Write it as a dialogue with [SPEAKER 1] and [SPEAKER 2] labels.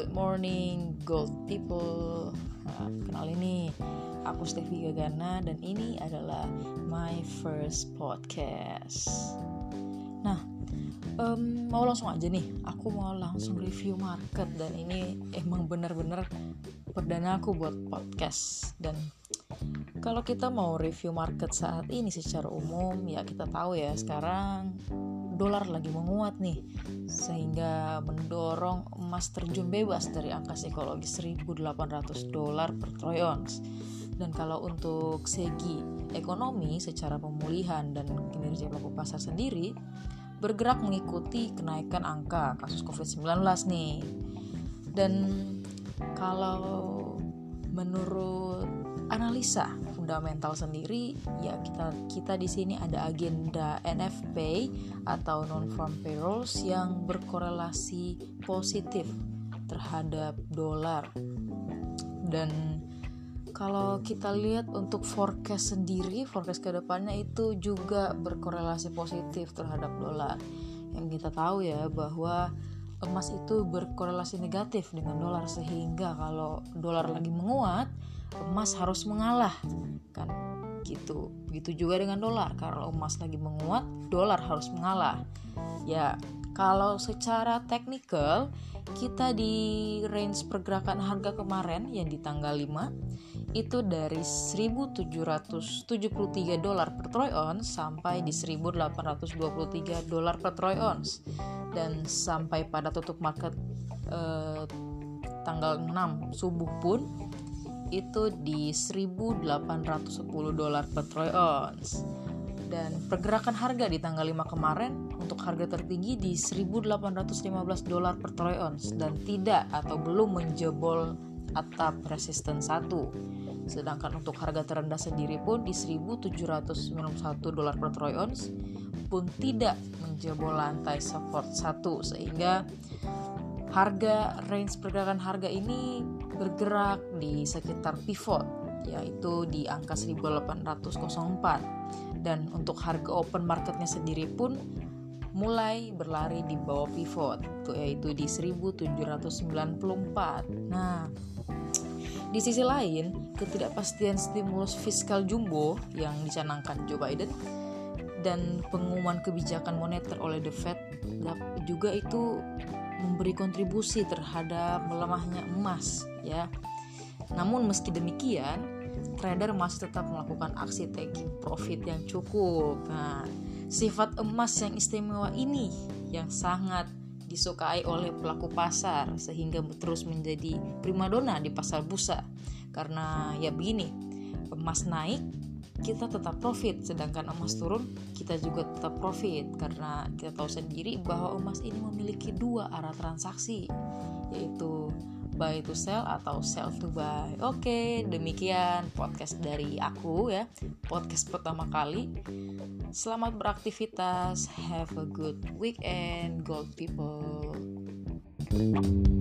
[SPEAKER 1] Good morning, gold people. Nah, kenal ini, aku Stevi Gagana dan ini adalah my first podcast. Nah, um, mau langsung aja nih. Aku mau langsung review market dan ini emang bener-bener perdana aku buat podcast dan kalau kita mau review market saat ini secara umum ya kita tahu ya sekarang dolar lagi menguat nih sehingga mendorong emas terjun bebas dari angka psikologis 1800 dolar per troy ounce dan kalau untuk segi ekonomi secara pemulihan dan kinerja pelaku pasar sendiri bergerak mengikuti kenaikan angka kasus COVID-19 nih. Dan kalau menurut analisa fundamental sendiri ya kita kita di sini ada agenda NFP atau non farm payrolls yang berkorelasi positif terhadap dolar. Dan kalau kita lihat untuk forecast sendiri forecast ke depannya itu juga berkorelasi positif terhadap dolar. Yang kita tahu ya bahwa emas itu berkorelasi negatif dengan dolar sehingga kalau dolar lagi menguat emas harus mengalah kan? Gitu. Begitu juga dengan dolar. Kalau emas lagi menguat dolar harus mengalah. Ya kalau secara teknikal kita di range pergerakan harga kemarin yang di tanggal 5 itu dari 1773 dolar per troy ounce sampai di 1823 dolar per troy ounce. Dan sampai pada tutup market eh, tanggal 6 subuh pun itu di 1810 dolar per troy ounce dan pergerakan harga di tanggal 5 kemarin untuk harga tertinggi di 1815 dolar per troy ounce dan tidak atau belum menjebol atap resisten 1 sedangkan untuk harga terendah sendiri pun di 1791 dolar per troy ounce pun tidak menjebol lantai support 1 sehingga harga range pergerakan harga ini bergerak di sekitar pivot yaitu di angka 1804 dan untuk harga open marketnya sendiri pun mulai berlari di bawah pivot yaitu di 1794 nah di sisi lain ketidakpastian stimulus fiskal jumbo yang dicanangkan Joe Biden dan pengumuman kebijakan moneter oleh The Fed juga itu memberi kontribusi terhadap melemahnya emas ya. Namun meski demikian, trader masih tetap melakukan aksi taking profit yang cukup. Nah, sifat emas yang istimewa ini yang sangat disukai oleh pelaku pasar sehingga terus menjadi primadona di pasar bursa. Karena ya begini, emas naik kita tetap profit sedangkan emas turun kita juga tetap profit karena kita tahu sendiri bahwa emas ini memiliki dua arah transaksi yaitu buy to sell atau sell to buy. Oke, demikian podcast dari aku ya. Podcast pertama kali. Selamat beraktivitas. Have a good weekend, gold people. thank you